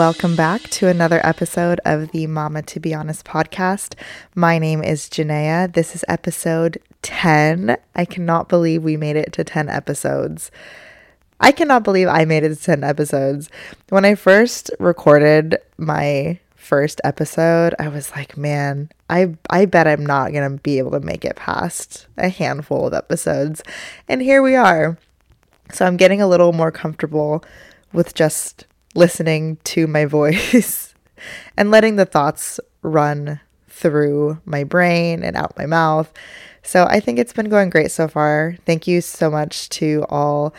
Welcome back to another episode of the Mama to Be Honest podcast. My name is Janaea. This is episode 10. I cannot believe we made it to 10 episodes. I cannot believe I made it to 10 episodes. When I first recorded my first episode, I was like, man, I I bet I'm not going to be able to make it past a handful of episodes. And here we are. So I'm getting a little more comfortable with just listening to my voice and letting the thoughts run through my brain and out my mouth. So I think it's been going great so far. Thank you so much to all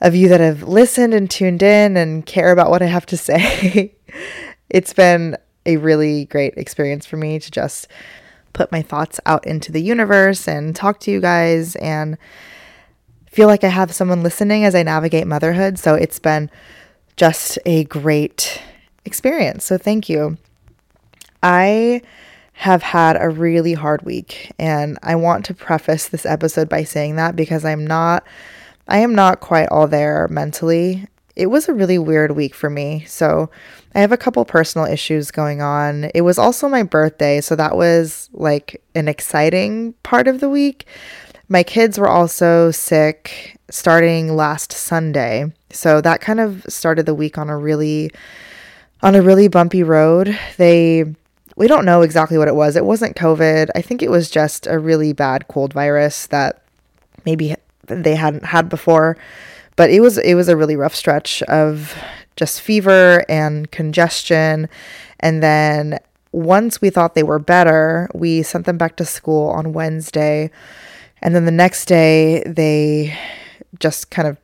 of you that have listened and tuned in and care about what I have to say. it's been a really great experience for me to just put my thoughts out into the universe and talk to you guys and feel like I have someone listening as I navigate motherhood. So it's been just a great experience. So thank you. I have had a really hard week and I want to preface this episode by saying that because I'm not I am not quite all there mentally. It was a really weird week for me. So I have a couple personal issues going on. It was also my birthday, so that was like an exciting part of the week. My kids were also sick starting last Sunday. So that kind of started the week on a really on a really bumpy road. They we don't know exactly what it was. It wasn't COVID. I think it was just a really bad cold virus that maybe they hadn't had before. But it was it was a really rough stretch of just fever and congestion and then once we thought they were better, we sent them back to school on Wednesday. And then the next day, they just kind of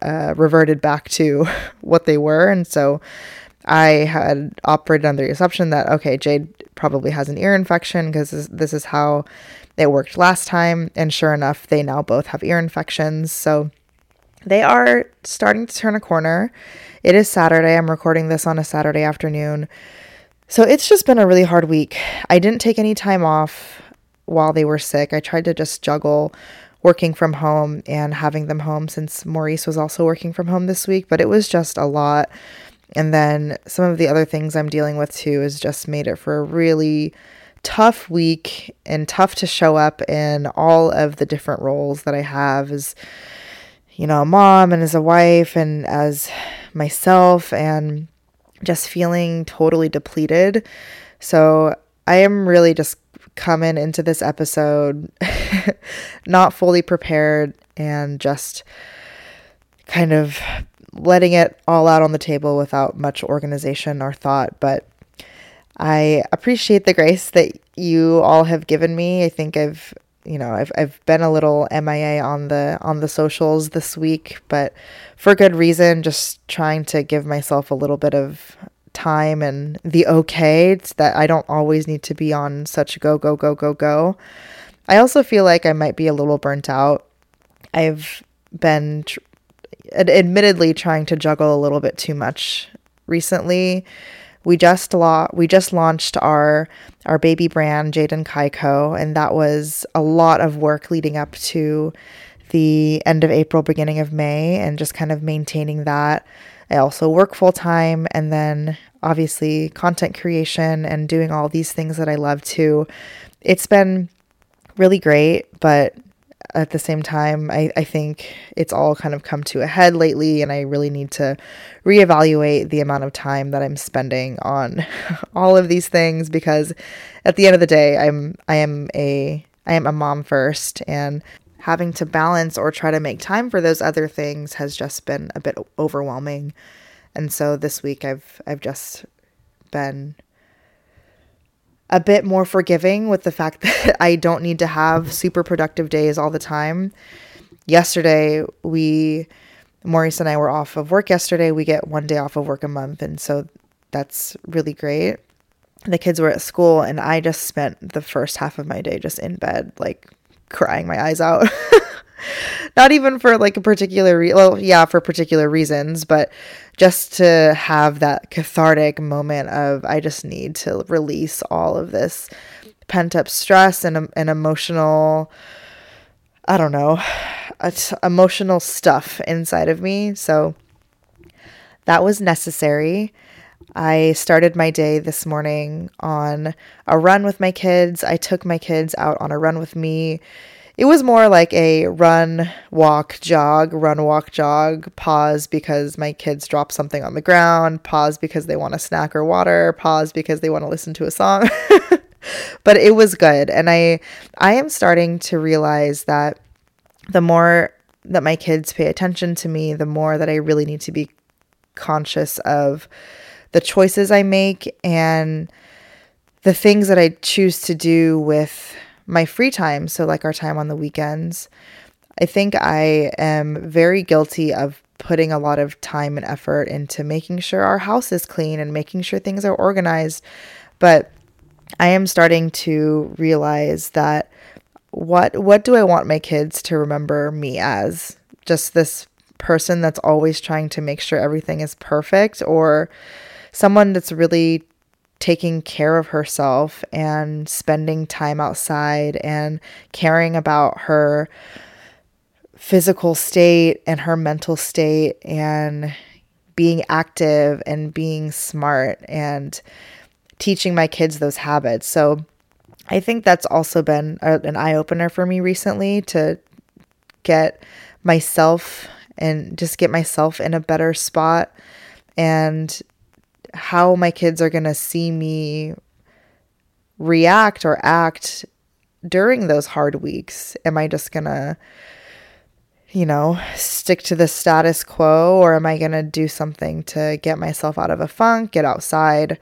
uh, reverted back to what they were. And so I had operated under the assumption that, okay, Jade probably has an ear infection because this, this is how it worked last time. And sure enough, they now both have ear infections. So they are starting to turn a corner. It is Saturday. I'm recording this on a Saturday afternoon. So it's just been a really hard week. I didn't take any time off while they were sick. I tried to just juggle working from home and having them home since Maurice was also working from home this week, but it was just a lot. And then some of the other things I'm dealing with too has just made it for a really tough week and tough to show up in all of the different roles that I have as you know, a mom and as a wife and as myself and just feeling totally depleted. So I am really just coming into this episode not fully prepared and just kind of letting it all out on the table without much organization or thought. But I appreciate the grace that you all have given me. I think I've you know I've I've been a little MIA on the on the socials this week, but for good reason. Just trying to give myself a little bit of time and the okay that I don't always need to be on such go, go, go, go, go. I also feel like I might be a little burnt out. I've been tr- admittedly trying to juggle a little bit too much recently. We just la- we just launched our our baby brand Jaden Kaiko and that was a lot of work leading up to the end of April beginning of May and just kind of maintaining that I also work full time and then obviously content creation and doing all these things that I love too. It's been really great, but at the same time, I, I think it's all kind of come to a head lately, and I really need to reevaluate the amount of time that I'm spending on all of these things because at the end of the day, I'm I am a I am a mom first, and having to balance or try to make time for those other things has just been a bit overwhelming. And so this week I've I've just been a bit more forgiving with the fact that I don't need to have super productive days all the time. Yesterday we Maurice and I were off of work yesterday. We get one day off of work a month and so that's really great. The kids were at school and I just spent the first half of my day just in bed like crying my eyes out. Not even for like a particular re- well, yeah, for particular reasons, but just to have that cathartic moment of I just need to release all of this pent up stress and and emotional I don't know, emotional stuff inside of me. So that was necessary. I started my day this morning on a run with my kids. I took my kids out on a run with me. It was more like a run, walk, jog, run, walk, jog, pause because my kids drop something on the ground, pause because they want a snack or water, pause because they want to listen to a song. but it was good and I I am starting to realize that the more that my kids pay attention to me, the more that I really need to be conscious of the choices I make and the things that I choose to do with my free time. So, like our time on the weekends. I think I am very guilty of putting a lot of time and effort into making sure our house is clean and making sure things are organized. But I am starting to realize that what what do I want my kids to remember me as? Just this person that's always trying to make sure everything is perfect or someone that's really taking care of herself and spending time outside and caring about her physical state and her mental state and being active and being smart and teaching my kids those habits. So I think that's also been a, an eye opener for me recently to get myself and just get myself in a better spot and how my kids are going to see me react or act during those hard weeks. Am I just going to, you know, stick to the status quo or am I going to do something to get myself out of a funk, get outside,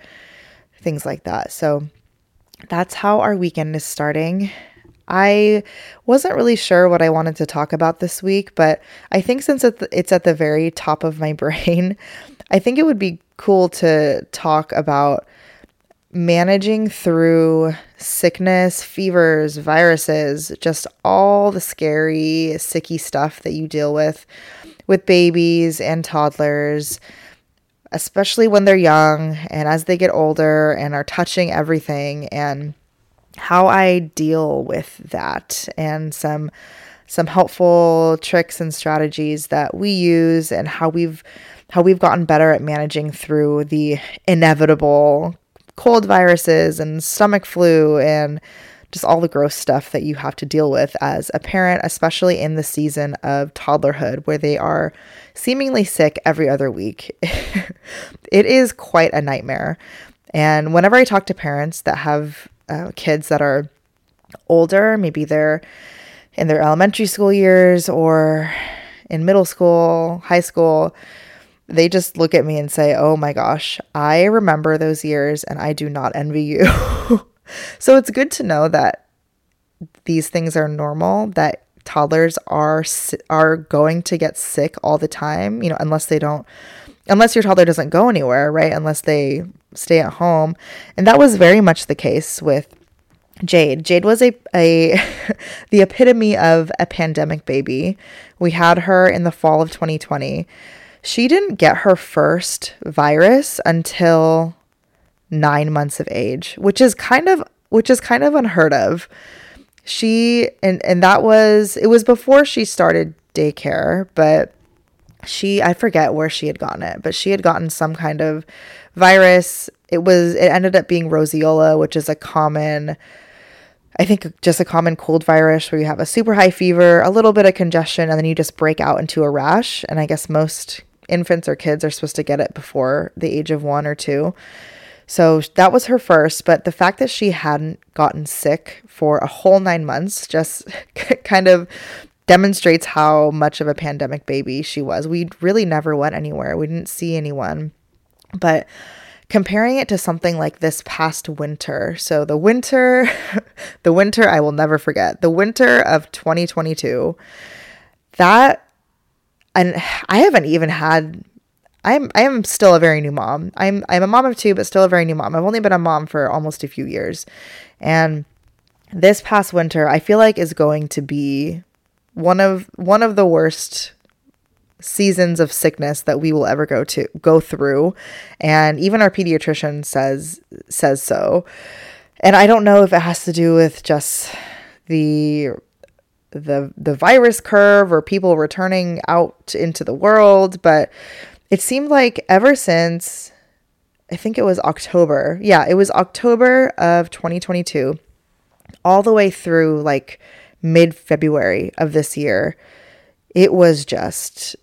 things like that? So that's how our weekend is starting. I wasn't really sure what I wanted to talk about this week, but I think since it's at the very top of my brain, I think it would be cool to talk about managing through sickness, fevers, viruses, just all the scary, sicky stuff that you deal with with babies and toddlers, especially when they're young and as they get older and are touching everything and how I deal with that and some some helpful tricks and strategies that we use and how we've how we've gotten better at managing through the inevitable cold viruses and stomach flu and just all the gross stuff that you have to deal with as a parent, especially in the season of toddlerhood where they are seemingly sick every other week. it is quite a nightmare. And whenever I talk to parents that have uh, kids that are older, maybe they're in their elementary school years or in middle school, high school, they just look at me and say, Oh my gosh, I remember those years and I do not envy you. so it's good to know that these things are normal, that toddlers are are going to get sick all the time, you know, unless they don't unless your toddler doesn't go anywhere, right? Unless they stay at home. And that was very much the case with Jade. Jade was a, a the epitome of a pandemic baby. We had her in the fall of 2020. She didn't get her first virus until 9 months of age, which is kind of which is kind of unheard of. She and and that was it was before she started daycare, but she I forget where she had gotten it, but she had gotten some kind of virus. It was it ended up being roseola, which is a common I think just a common cold virus where you have a super high fever, a little bit of congestion, and then you just break out into a rash. And I guess most infants or kids are supposed to get it before the age of one or two. So that was her first, but the fact that she hadn't gotten sick for a whole nine months just kind of demonstrates how much of a pandemic baby she was. We really never went anywhere, we didn't see anyone. But comparing it to something like this past winter. So the winter the winter I will never forget. The winter of 2022. That and I haven't even had I'm I am still a very new mom. I'm I'm a mom of two, but still a very new mom. I've only been a mom for almost a few years. And this past winter, I feel like is going to be one of one of the worst seasons of sickness that we will ever go to go through and even our pediatrician says says so and i don't know if it has to do with just the the the virus curve or people returning out into the world but it seemed like ever since I think it was October. Yeah, it was October of 2022 all the way through like mid February of this year. It was just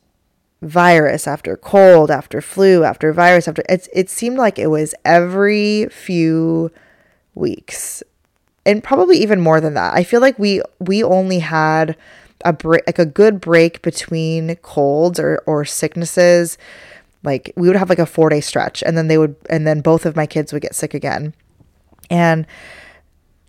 virus after cold after flu after virus after it it seemed like it was every few weeks and probably even more than that. I feel like we we only had a break like a good break between colds or or sicknesses. Like we would have like a 4-day stretch and then they would and then both of my kids would get sick again. And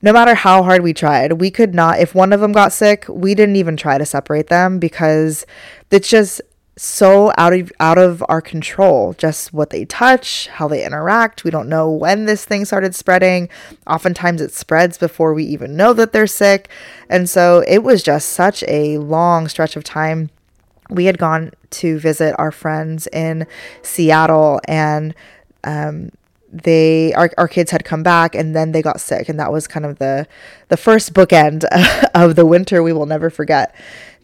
no matter how hard we tried, we could not if one of them got sick, we didn't even try to separate them because it's just so out of out of our control just what they touch how they interact. We don't know when this thing started spreading. Oftentimes it spreads before we even know that they're sick. And so it was just such a long stretch of time. We had gone to visit our friends in Seattle and um, they our, our kids had come back and then they got sick. And that was kind of the the first bookend of the winter we will never forget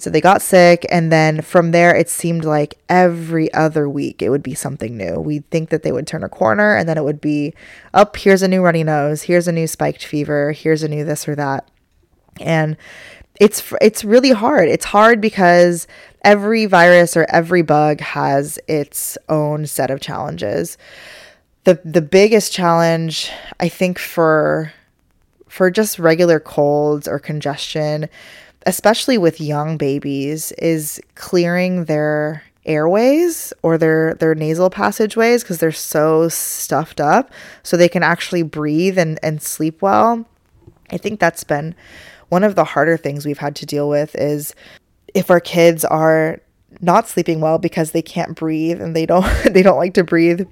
so they got sick and then from there it seemed like every other week it would be something new. We'd think that they would turn a corner and then it would be up oh, here's a new runny nose here's a new spiked fever here's a new this or that. And it's it's really hard. It's hard because every virus or every bug has its own set of challenges. The the biggest challenge I think for for just regular colds or congestion, especially with young babies, is clearing their airways or their their nasal passageways because they're so stuffed up so they can actually breathe and, and sleep well. I think that's been one of the harder things we've had to deal with is if our kids are not sleeping well because they can't breathe and they don't they don't like to breathe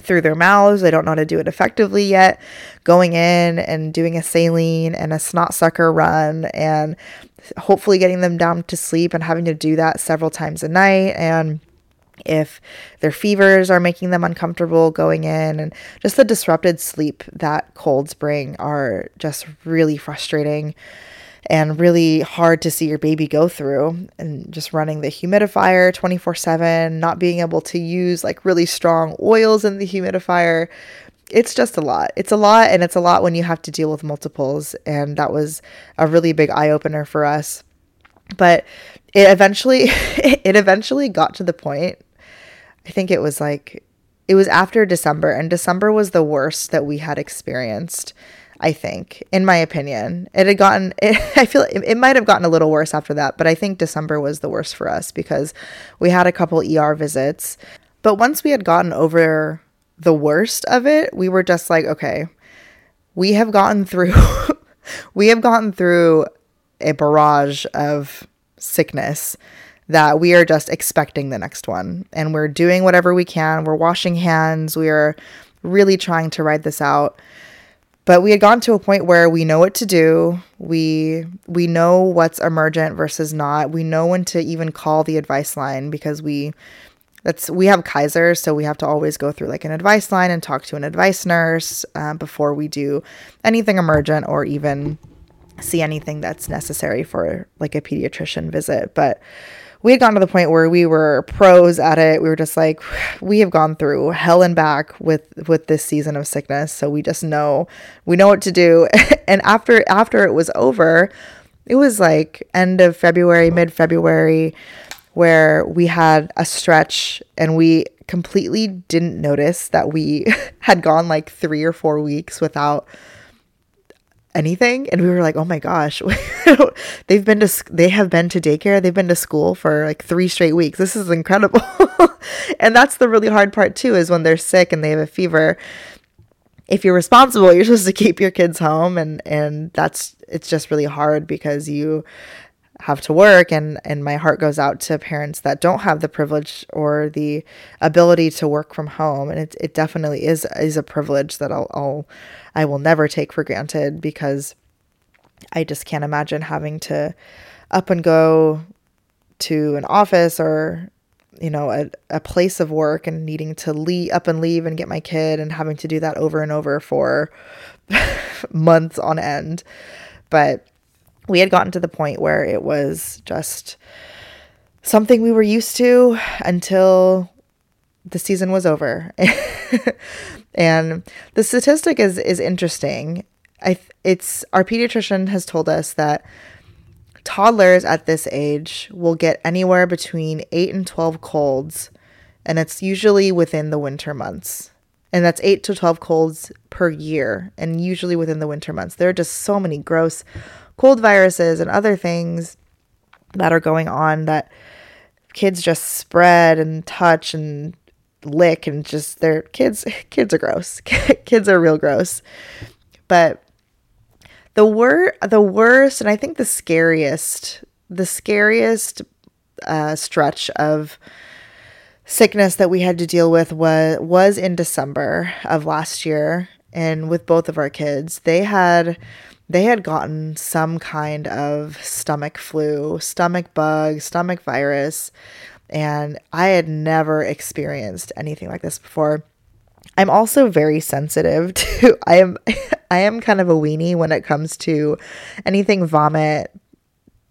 through their mouths. They don't know how to do it effectively yet. Going in and doing a saline and a snot sucker run and hopefully getting them down to sleep and having to do that several times a night. And if their fevers are making them uncomfortable going in and just the disrupted sleep that colds bring are just really frustrating and really hard to see your baby go through and just running the humidifier 24/7 not being able to use like really strong oils in the humidifier it's just a lot it's a lot and it's a lot when you have to deal with multiples and that was a really big eye opener for us but it eventually it eventually got to the point i think it was like it was after december and december was the worst that we had experienced I think, in my opinion. It had gotten, it, I feel it, it might have gotten a little worse after that, but I think December was the worst for us because we had a couple ER visits. But once we had gotten over the worst of it, we were just like, okay, we have gotten through, we have gotten through a barrage of sickness that we are just expecting the next one. And we're doing whatever we can. We're washing hands. We are really trying to ride this out but we had gotten to a point where we know what to do we we know what's emergent versus not we know when to even call the advice line because we that's we have kaiser so we have to always go through like an advice line and talk to an advice nurse uh, before we do anything emergent or even see anything that's necessary for like a pediatrician visit but we had gotten to the point where we were pros at it. We were just like, we have gone through hell and back with with this season of sickness, so we just know we know what to do. and after after it was over, it was like end of February, mid February, where we had a stretch and we completely didn't notice that we had gone like three or four weeks without anything. And we were like oh my gosh they've been to they have been to daycare. They've been to school for like three straight weeks. This is incredible. And that's the really hard part too is when they're sick and they have a fever. If you're responsible you're supposed to keep your kids home and and that's it's just really hard because you have to work and and my heart goes out to parents that don't have the privilege or the ability to work from home. And it it definitely is is a privilege that I'll, I'll I will never take for granted because I just can't imagine having to up and go to an office or you know a, a place of work and needing to leave up and leave and get my kid and having to do that over and over for months on end. But we had gotten to the point where it was just something we were used to until the season was over. and the statistic is is interesting. I it's our pediatrician has told us that toddlers at this age will get anywhere between 8 and 12 colds and it's usually within the winter months. And that's 8 to 12 colds per year and usually within the winter months. There are just so many gross cold viruses and other things that are going on that kids just spread and touch and lick and just their kids kids are gross. kids are real gross. But the wor- the worst and I think the scariest the scariest uh, stretch of sickness that we had to deal with was was in December of last year and with both of our kids they had they had gotten some kind of stomach flu, stomach bug, stomach virus and I had never experienced anything like this before. I'm also very sensitive to I am I am kind of a weenie when it comes to anything vomit,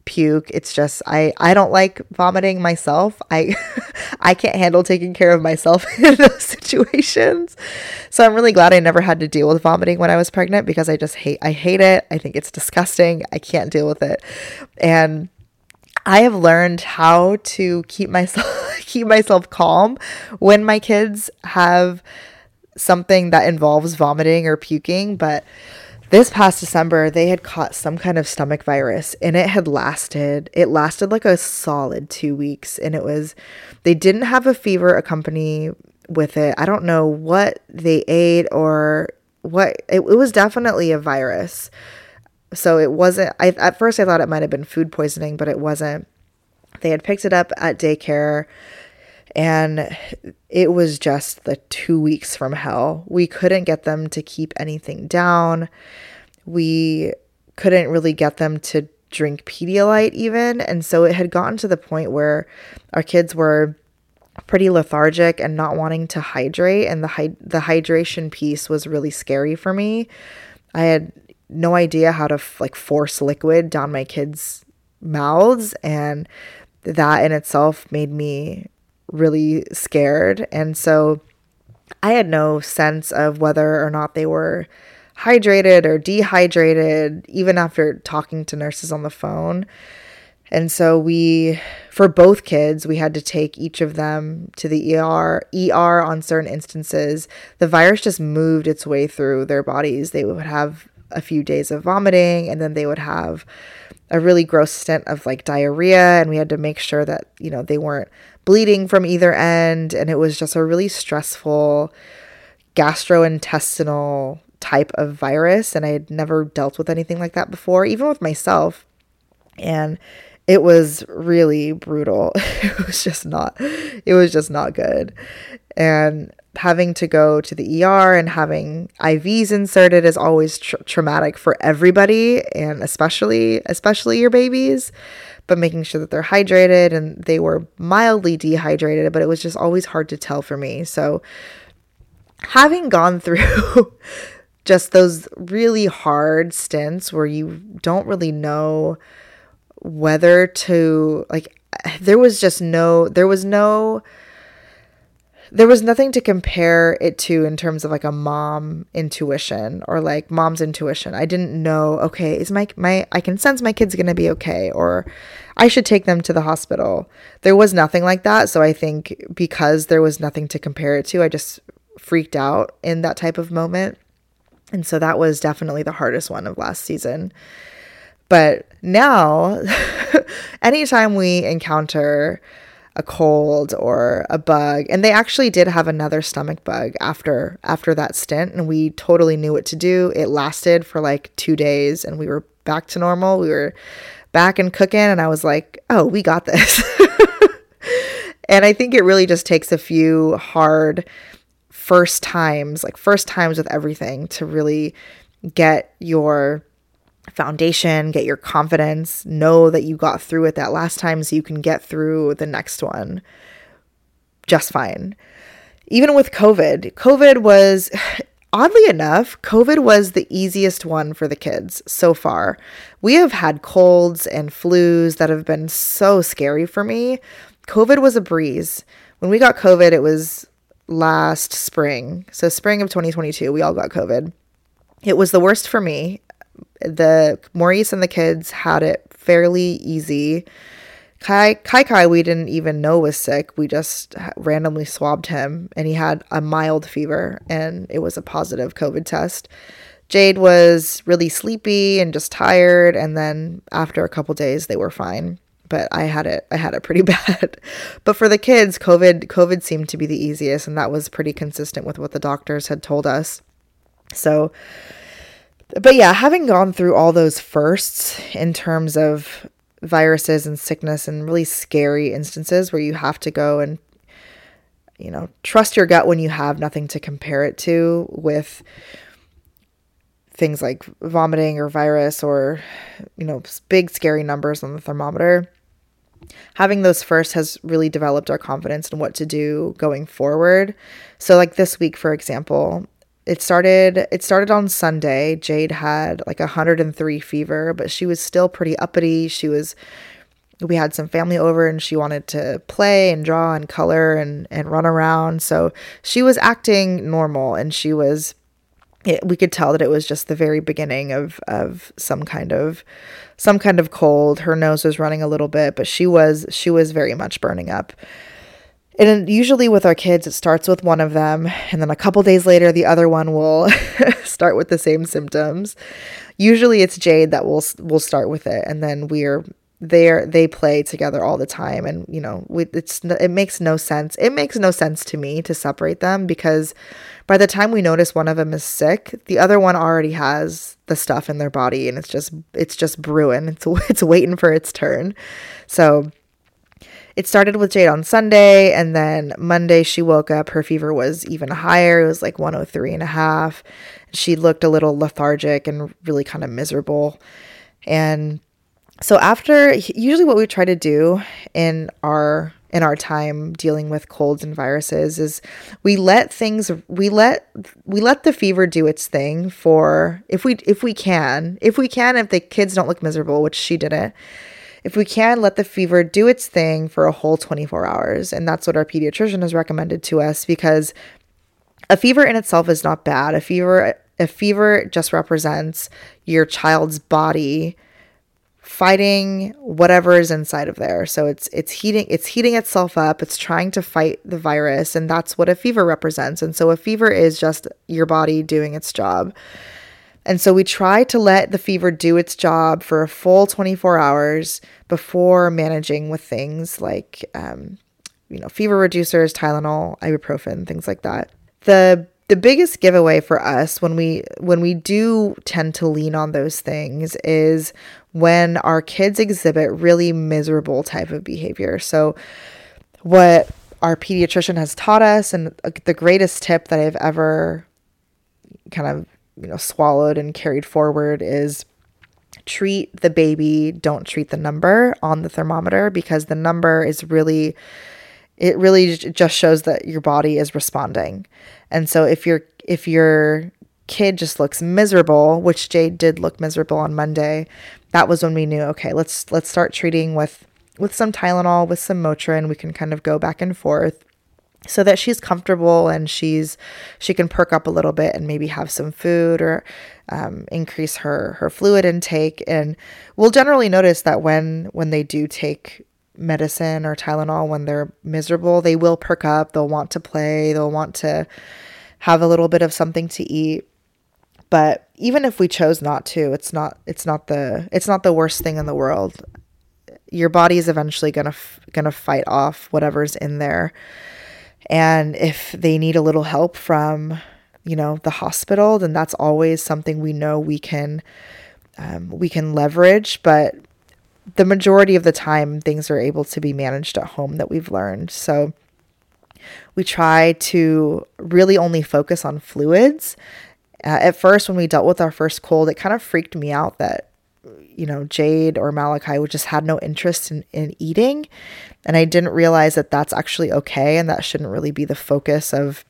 puke. It's just I I don't like vomiting myself. I I can't handle taking care of myself in those situations. So I'm really glad I never had to deal with vomiting when I was pregnant because I just hate I hate it. I think it's disgusting. I can't deal with it. And I have learned how to keep myself keep myself calm when my kids have something that involves vomiting or puking, but this past December they had caught some kind of stomach virus and it had lasted it lasted like a solid 2 weeks and it was they didn't have a fever accompany with it. I don't know what they ate or what it, it was definitely a virus so it wasn't I at first I thought it might have been food poisoning, but it wasn't. They had picked it up at daycare and it was just the 2 weeks from hell. We couldn't get them to keep anything down. We couldn't really get them to drink Pedialyte even, and so it had gotten to the point where our kids were pretty lethargic and not wanting to hydrate and the hy- the hydration piece was really scary for me. I had no idea how to f- like force liquid down my kids' mouths and that in itself made me really scared and so I had no sense of whether or not they were hydrated or dehydrated even after talking to nurses on the phone. And so we for both kids, we had to take each of them to the ER. ER on certain instances, the virus just moved its way through their bodies. They would have a few days of vomiting and then they would have a really gross stint of like diarrhea and we had to make sure that you know they weren't bleeding from either end and it was just a really stressful gastrointestinal type of virus and I had never dealt with anything like that before even with myself. And it was really brutal. It was just not it was just not good. And having to go to the ER and having IVs inserted is always tra- traumatic for everybody and especially especially your babies but making sure that they're hydrated and they were mildly dehydrated but it was just always hard to tell for me. So having gone through just those really hard stints where you don't really know whether to like there was just no there was no there was nothing to compare it to in terms of like a mom intuition or like mom's intuition. I didn't know, okay, is my my I can sense my kid's going to be okay or I should take them to the hospital. There was nothing like that, so I think because there was nothing to compare it to, I just freaked out in that type of moment. And so that was definitely the hardest one of last season. But now anytime we encounter a cold or a bug and they actually did have another stomach bug after after that stint and we totally knew what to do. It lasted for like 2 days and we were back to normal. We were back and cooking and I was like oh we got this. And I think it really just takes a few hard first times like first times with everything to really get your foundation, get your confidence, know that you got through it that last time so you can get through the next one just fine. Even with COVID, COVID was oddly enough, COVID was the easiest one for the kids so far. We have had colds and flus that have been so scary for me. COVID was a breeze. When we got COVID, it was last spring. So, spring of 2022, we all got COVID. It was the worst for me. The Maurice and the kids had it fairly easy. Kai Kai Kai we didn't even know was sick. We just randomly swabbed him and he had a mild fever and it was a positive COVID test. Jade was really sleepy and just tired and then after a couple days they were fine. But I had it I had it pretty bad. but for the kids, COVID COVID seemed to be the easiest and that was pretty consistent with what the doctors had told us. So but yeah, having gone through all those firsts in terms of viruses and sickness and really scary instances where you have to go and you know trust your gut when you have nothing to compare it to with things like vomiting or virus or you know big scary numbers on the thermometer. Having those first has really developed our confidence in what to do going forward. So like this week for example it started it started on Sunday. Jade had like 103 fever, but she was still pretty uppity. She was we had some family over and she wanted to play and draw and color and and run around. So she was acting normal and she was it, we could tell that it was just the very beginning of of some kind of some kind of cold. Her nose was running a little bit, but she was she was very much burning up. And usually with our kids, it starts with one of them, and then a couple days later, the other one will start with the same symptoms. Usually, it's Jade that will will start with it, and then we're there. They play together all the time, and you know, we, it's it makes no sense. It makes no sense to me to separate them because by the time we notice one of them is sick, the other one already has the stuff in their body, and it's just it's just brewing. It's it's waiting for its turn. So it started with Jade on Sunday, and then Monday she woke up. Her fever was even higher. It was like 103 and a half. She looked a little lethargic and really kind of miserable. And so after usually what we try to do in our in our time dealing with colds and viruses is we let things we let we let the fever do its thing for if we if we can if we can if the kids don't look miserable which she didn't if we can, let the fever do its thing for a whole 24 hours. And that's what our pediatrician has recommended to us because a fever in itself is not bad. A fever a fever just represents your child's body fighting whatever is inside of there. So it's it's heating it's heating itself up. It's trying to fight the virus and that's what a fever represents. And so a fever is just your body doing its job. And so we try to let the fever do its job for a full 24 hours before managing with things like, um, you know, fever reducers, Tylenol, ibuprofen, things like that. The the biggest giveaway for us when we when we do tend to lean on those things is when our kids exhibit really miserable type of behavior. So what our pediatrician has taught us and the greatest tip that I've ever kind of you know swallowed and carried forward is treat the baby don't treat the number on the thermometer because the number is really it really just shows that your body is responding. And so if your if your kid just looks miserable which jade did look miserable on monday that was when we knew okay let's let's start treating with with some tylenol with some motrin. We can kind of go back and forth so that she's comfortable and she's she can perk up a little bit and maybe have some food or um, increase her her fluid intake. And we'll generally notice that when when they do take medicine or tylenol when they're miserable they will perk up. They'll want to play. They'll want to have a little bit of something to eat. But even if we chose not to it's not it's not the it's not the worst thing in the world. Your body is eventually gonna f- gonna fight off whatever's in there and if they need a little help from, you know, the hospital, then that's always something we know we can um, we can leverage. But the majority of the time, things are able to be managed at home that we've learned. So we try to really only focus on fluids. Uh, at first, when we dealt with our first cold, it kind of freaked me out that you know, Jade or Malachi just had no interest in, in eating. And I didn't realize that that's actually okay and that shouldn't really be the focus of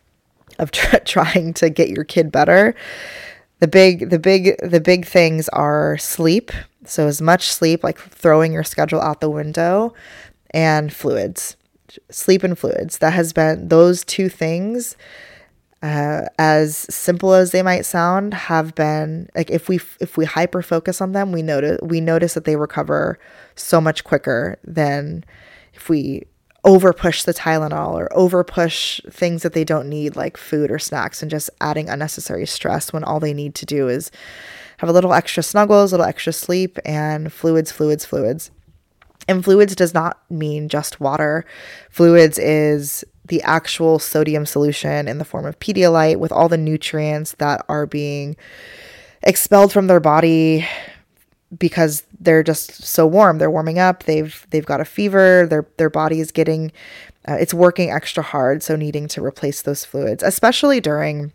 of tr- trying to get your kid better. The big the big the big things are sleep. So as much sleep like throwing your schedule out the window and fluids. sleep and fluids. That has been those two things uh, as simple as they might sound, have been like if we if we hyper focus on them, we notice we notice that they recover so much quicker than if we over push the Tylenol or over push things that they don't need, like food or snacks, and just adding unnecessary stress when all they need to do is have a little extra snuggles, a little extra sleep, and fluids, fluids, fluids. And fluids does not mean just water. Fluids is the actual sodium solution in the form of Pedialyte with all the nutrients that are being expelled from their body because they're just so warm. They're warming up. They've they've got a fever. Their their body is getting uh, it's working extra hard, so needing to replace those fluids, especially during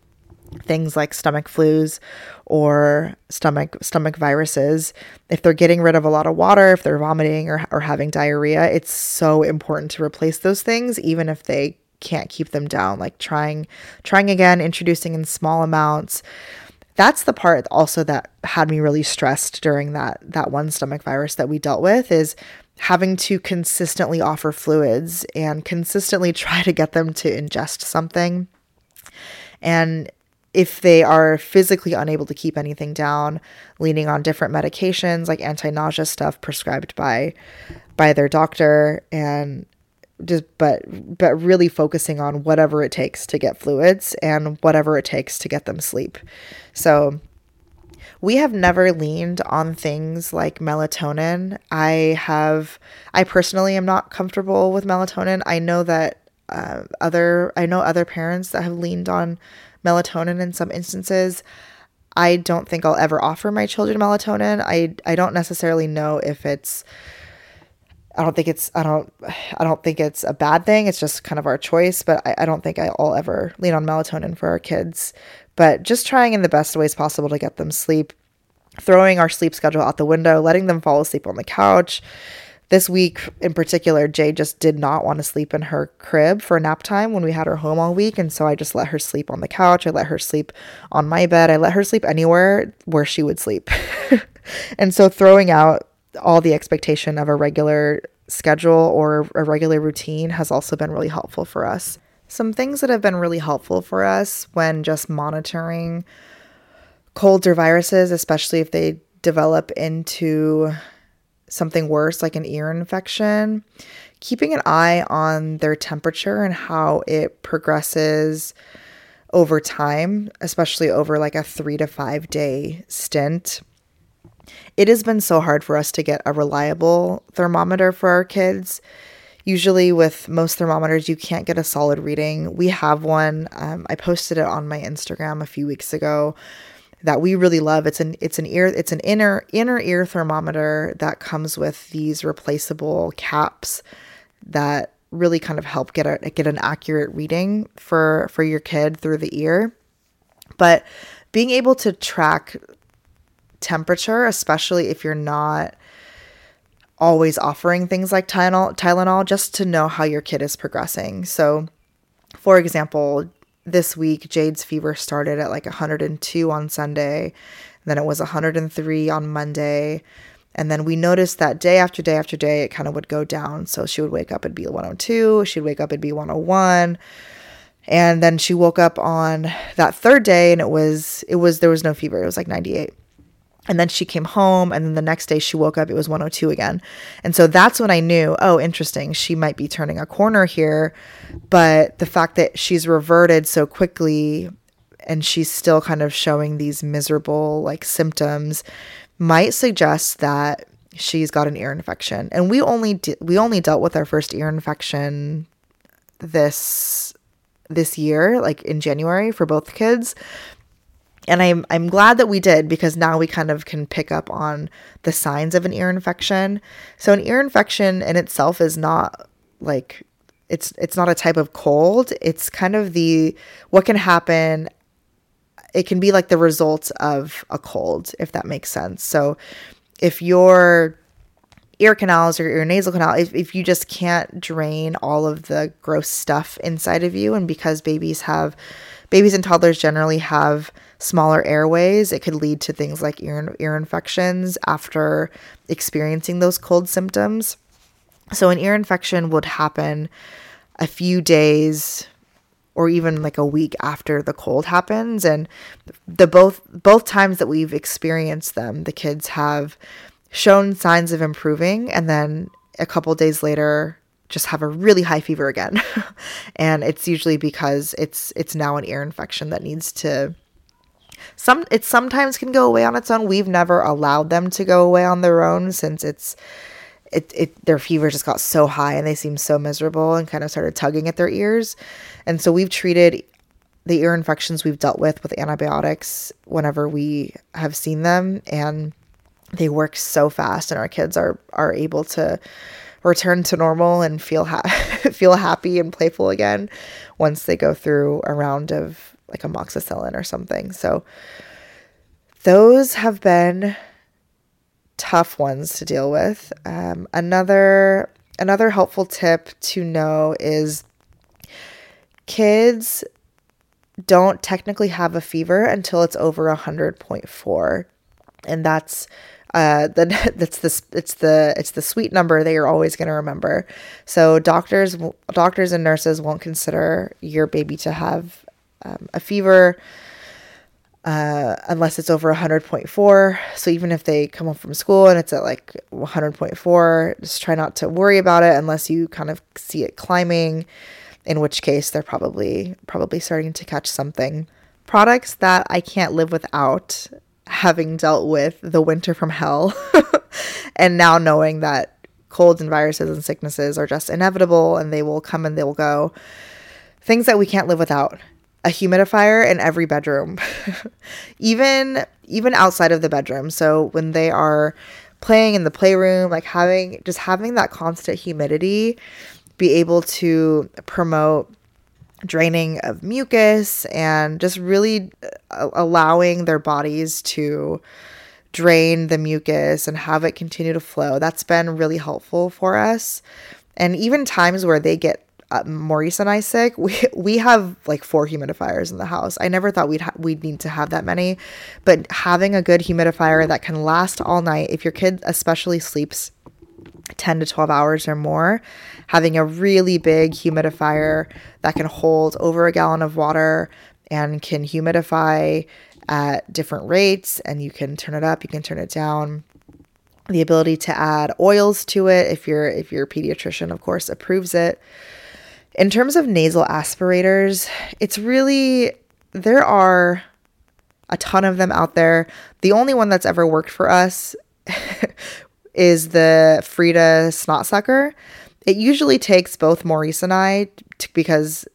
things like stomach flus or stomach stomach viruses if they're getting rid of a lot of water if they're vomiting or, or having diarrhea it's so important to replace those things even if they can't keep them down like trying trying again introducing in small amounts. That's the part also that had me really stressed during that that one stomach virus that we dealt with is having to consistently offer fluids and consistently try to get them to ingest something. And if they are physically unable to keep anything down leaning on different medications like anti-nausea stuff prescribed by by their doctor and just but but really focusing on whatever it takes to get fluids and whatever it takes to get them sleep. So we have never leaned on things like melatonin. I have I personally am not comfortable with melatonin. I know that uh, other I know other parents that have leaned on melatonin in some instances. I don't think I'll ever offer my children melatonin. I I don't necessarily know if it's I don't think it's I don't I don't think it's a bad thing. It's just kind of our choice. But I, I don't think I'll ever lean on melatonin for our kids. But just trying in the best ways possible to get them sleep, throwing our sleep schedule out the window, letting them fall asleep on the couch. This week in particular, Jay just did not want to sleep in her crib for nap time when we had her home all week. And so I just let her sleep on the couch. I let her sleep on my bed. I let her sleep anywhere where she would sleep. and so throwing out all the expectation of a regular schedule or a regular routine has also been really helpful for us. Some things that have been really helpful for us when just monitoring colds or viruses, especially if they develop into something worse like an ear infection, keeping an eye on their temperature and how it progresses over time, especially over like a three to five day stint it has been so hard for us to get a reliable thermometer for our kids. Usually, with most thermometers, you can't get a solid reading. We have one. Um, I posted it on my Instagram a few weeks ago that we really love. It's an it's an ear it's an inner inner ear thermometer that comes with these replaceable caps that really kind of help get a get an accurate reading for for your kid through the ear. But being able to track temperature, especially if you're not always offering things like Tylenol, Tylenol just to know how your kid is progressing. So, for example, this week Jade's fever started at like 102 on Sunday, then it was 103 on Monday. And then we noticed that day after day after day, it kind of would go down. So she would wake up, it'd be 102. She'd wake up, it'd be 101. And then she woke up on that third day and it was, it was, there was no fever. It was like 98. And then she came home, and then the next day she woke up, it was 102 again. And so that's when I knew, oh, interesting, she might be turning a corner here. But the fact that she's reverted so quickly and she's still kind of showing these miserable like symptoms might suggest that she's got an ear infection. And we only de- we only dealt with our first ear infection this this year, like in January for both kids and I'm I'm glad that we did because now we kind of can pick up on the signs of an ear infection. So an ear infection in itself is not like it's it's not a type of cold. It's kind of the what can happen it can be like the results of a cold if that makes sense. So if your ear canals or your nasal canal if, if you just can't drain all of the gross stuff inside of you and because babies have babies and toddlers generally have smaller airways, it could lead to things like ear, ear infections after experiencing those cold symptoms. So, an ear infection would happen a few days or even like a week after the cold happens. And the both both times that we've experienced them the kids have shown signs of improving. And then a couple days later just have a really high fever again. And it's usually because it's it's now an ear infection that needs to some it sometimes can go away on its own. We've never allowed them to go away on their own since it's it, it their fever just got so high and they seemed so miserable and kind of started tugging at their ears. And so we've treated the ear infections we've dealt with with antibiotics whenever we have seen them and they work so fast and our kids are are able to return to normal and feel ha- feel happy and playful again once they go through a round of like amoxicillin or something. So those have been tough ones to deal with. Um, another another helpful tip to know is kids don't technically have a fever until it's over 100.4 and that's uh, then that's the it's the it's the sweet number that you're always going to remember. So doctors doctors and nurses won't consider your baby to have um, a fever uh, unless it's over 100.4. So even if they come home from school and it's at like 100.4, just try not to worry about it unless you kind of see it climbing. In which case, they're probably probably starting to catch something. Products that I can't live without having dealt with the winter from hell and now knowing that colds and viruses and sicknesses are just inevitable and they will come and they will go. Things that we can't live without. A humidifier in every bedroom. even even outside of the bedroom. So when they are playing in the playroom, like having just having that constant humidity be able to promote draining of mucus and just really uh, allowing their bodies to drain the mucus and have it continue to flow. That's been really helpful for us. And even times where they get uh, Maurice and I sick, we we have like four humidifiers in the house. I never thought we'd ha- we'd need to have that many, but having a good humidifier that can last all night, if your kid especially sleeps 10 to 12 hours or more, having a really big humidifier that can hold over a gallon of water and can humidify at different rates and you can turn it up, you can turn it down. The ability to add oils to it if your if your pediatrician of course approves it. In terms of nasal aspirators, it's really there are a ton of them out there. The only one that's ever worked for us is the Frida snot sucker. It usually takes both Maurice and I because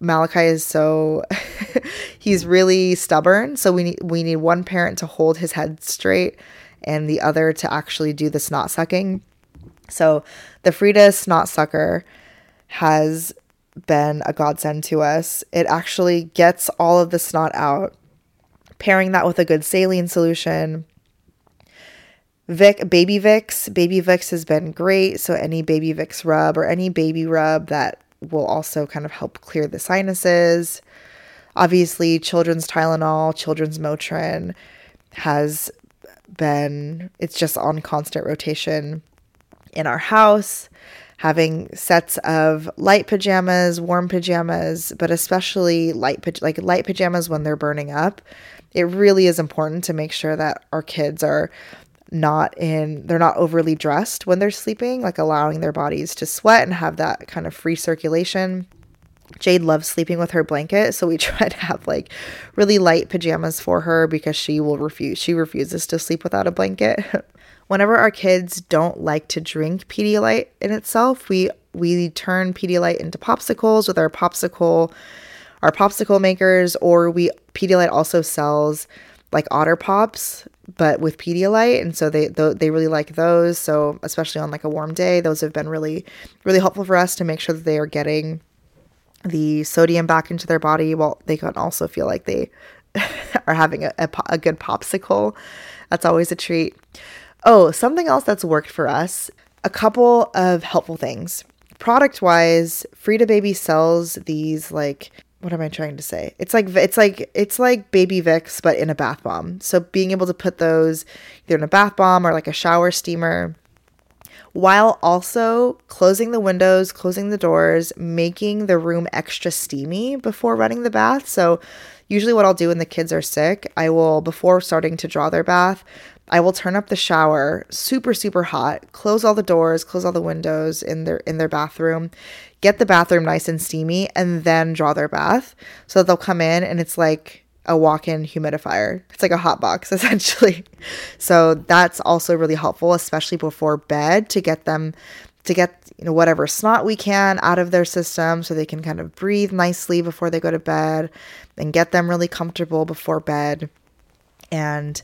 Malachi is so he's really stubborn. So we need we need one parent to hold his head straight and the other to actually do the snot sucking. So the Frida snot sucker has been a godsend to us. It actually gets all of the snot out. Pairing that with a good saline solution Vic, Baby Vicks. Baby Vicks has been great. So any Baby Vicks rub or any baby rub that will also kind of help clear the sinuses. Obviously, children's Tylenol, children's Motrin has been, it's just on constant rotation in our house. Having sets of light pajamas, warm pajamas, but especially light like light pajamas when they're burning up. It really is important to make sure that our kids are not in they're not overly dressed when they're sleeping like allowing their bodies to sweat and have that kind of free circulation Jade loves sleeping with her blanket, so we try to have like really light pajamas for her because she will refuse. She refuses to sleep without a blanket. Whenever our kids don't like to drink Pedialyte in itself, we we turn Pedialyte into popsicles with our popsicle our popsicle makers or we Pedialyte also sells like otter pops but with Pedialyte, and so they they really like those. So especially on like a warm day, those have been really really helpful for us to make sure that they are getting the sodium back into their body while they can also feel like they are having a, a, a good popsicle. That's always a treat. Oh, something else that's worked for us a couple of helpful things. Product wise, Frida Baby sells these like what am I trying to say? It's like it's like it's like baby Vicks but in a bath bomb. So being able to put those either in a bath bomb or like a shower steamer while also closing the windows, closing the doors, making the room extra steamy before running the bath. So, usually, what I'll do when the kids are sick, I will, before starting to draw their bath, I will turn up the shower super super hot, close all the doors, close all the windows in their in their bathroom, get the bathroom nice and steamy and then draw their bath. So they'll come in and it's like a walk-in humidifier. It's like a hot box essentially. So that's also really helpful especially before bed to get them to get you know whatever snot we can out of their system so they can kind of breathe nicely before they go to bed and get them really comfortable before bed. And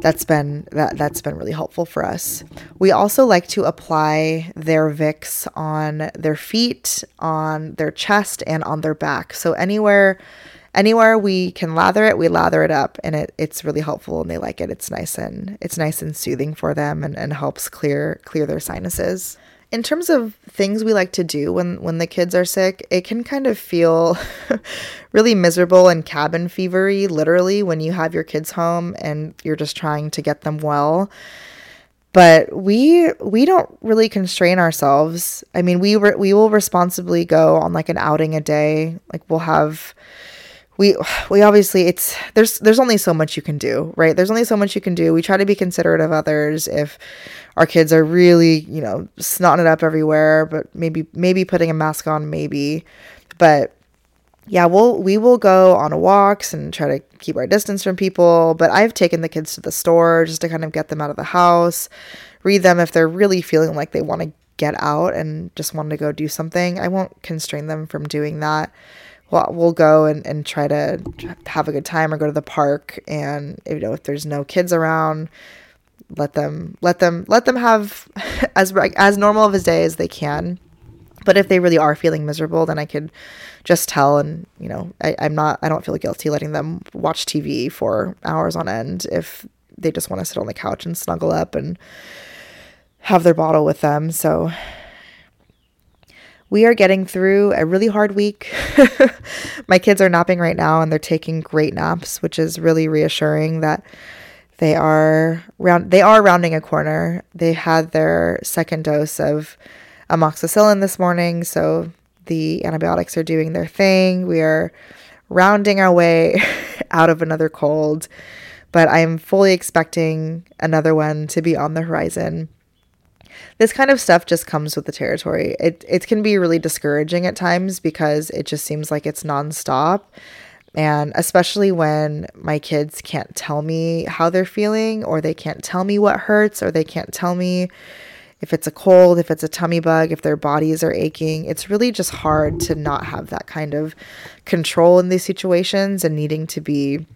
that's been that that's been really helpful for us. We also like to apply their Vicks on their feet, on their chest, and on their back. So anywhere anywhere we can lather it, we lather it up and it, it's really helpful and they like it. It's nice and it's nice and soothing for them and, and helps clear clear their sinuses. In terms of things we like to do when when the kids are sick, it can kind of feel really miserable and cabin fevery literally when you have your kids home and you're just trying to get them well but we we don't really constrain ourselves. I mean, we re- we will responsibly go on like an outing a day. Like we'll have we we obviously it's there's there's only so much you can do right? There's only so much you can do. We try to be considerate of others. If our kids are really you know snotting it up everywhere but maybe maybe putting a mask on maybe. But yeah we'll we will go on walks and try to keep our distance from people. But i've taken the kids to the store just to kind of get them out of the house read them if they're really feeling like they want to get out and just want to go do something. I won't constrain them from doing that we'll, we'll go and, and try to have a good time or go to the park and you know if there's no kids around let them let them let them have as as normal of a day as they can. But if they really are feeling miserable then i could just tell and you know I, i'm not i don't feel guilty letting them watch tv for hours on end if they just want to sit on the couch and snuggle up and have their bottle with them. So we are getting through a really hard week. My kids are napping right now and they're taking great naps, which is really reassuring that they are round they are rounding a corner. They had their second dose of amoxicillin this morning, so the antibiotics are doing their thing. We are rounding our way out of another cold, but I'm fully expecting another one to be on the horizon this kind of stuff just comes with the territory. It it can be really discouraging at times because it just seems like it's nonstop. And especially when my kids can't tell me how they're feeling, or they can't tell me what hurts, or they can't tell me if it's a cold, if it's a tummy bug, if their bodies are aching. It's really just hard to not have that kind of control in these situations and needing to be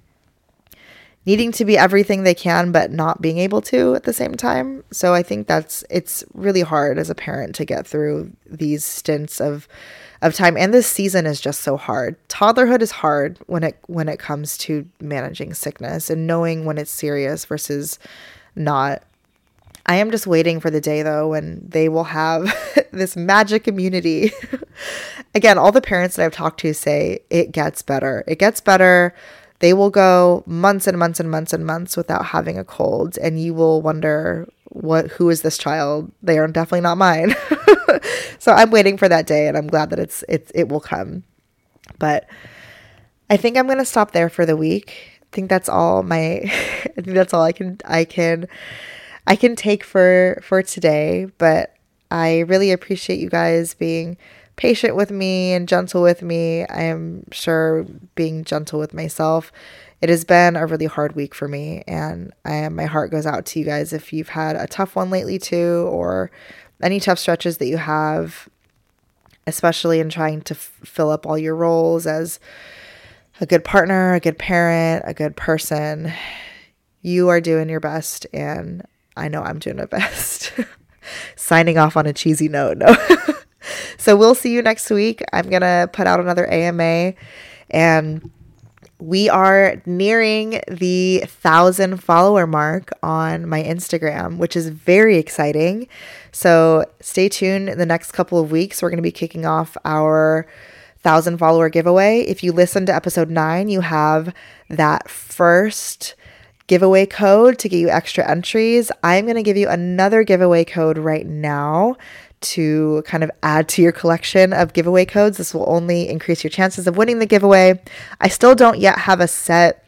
needing to be everything they can but not being able to at the same time. So I think that's it's really hard as a parent to get through these stints of of time and this season is just so hard. Toddlerhood is hard when it when it comes to managing sickness and knowing when it's serious versus not. I am just waiting for the day though when they will have this magic immunity. Again, all the parents that I've talked to say it gets better. It gets better they will go months and months and months and months without having a cold and you will wonder what who is this child? They are definitely not mine. So i'm waiting for that day and i'm glad that it's it's it will come. But i think i'm going to stop there for the week. I think that's all my i think that's all i can i can i can take for for today. But i really appreciate you guys being patient with me and gentle with me. I am sure being gentle with myself. It has been a really hard week for me, and I my heart goes out to you guys if you've had a tough one lately too, or any tough stretches that you have, especially in trying to f- fill up all your roles as a good partner, a good parent, a good person. You are doing your best, and I know I'm doing my best. Signing off on a cheesy note. No. so we'll see you next week. I'm going to put out another AMA and we are nearing the thousand follower mark on my Instagram, which is very exciting. So stay tuned in the next couple of weeks. We're going to be kicking off our thousand follower giveaway. If you listen to episode nine, you have that first giveaway code to get you extra entries. I'm going to give you another giveaway code right now to kind of add to your collection of giveaway codes. This will only increase your chances of winning the giveaway. I still don't yet have a set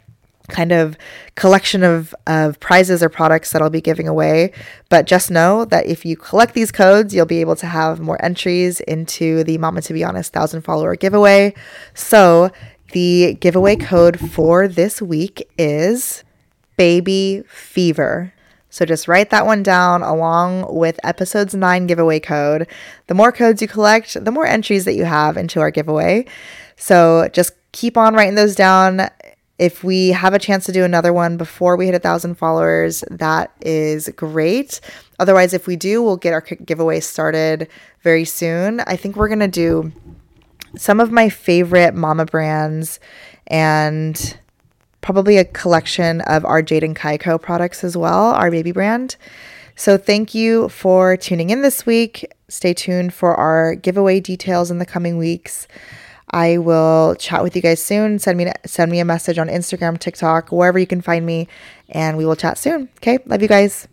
kind of collection of, of prizes or products that I'll be giving away. But just know that if you collect these codes, you'll be able to have more entries into the Mama to Be Honest 1000 follower giveaway. So the giveaway code for this week is Baby Fever. So just write that one down along with episode's nine giveaway code. The more codes you collect, the more entries that you have into our giveaway. So just keep on writing those down. If we have a chance to do another one before we hit a thousand followers, that is great. Otherwise, if we do, we'll get our giveaway started very soon. I think we're to do some of my favorite mama brands and probably a collection of our Jade and Kaiko products as well, our baby brand. So thank you for tuning in this week. Stay tuned for our giveaway details in the coming weeks. I will chat with you guys soon. Send me send me a message on Instagram, TikTok, wherever you can find me, and we will chat soon. Okay, love you guys.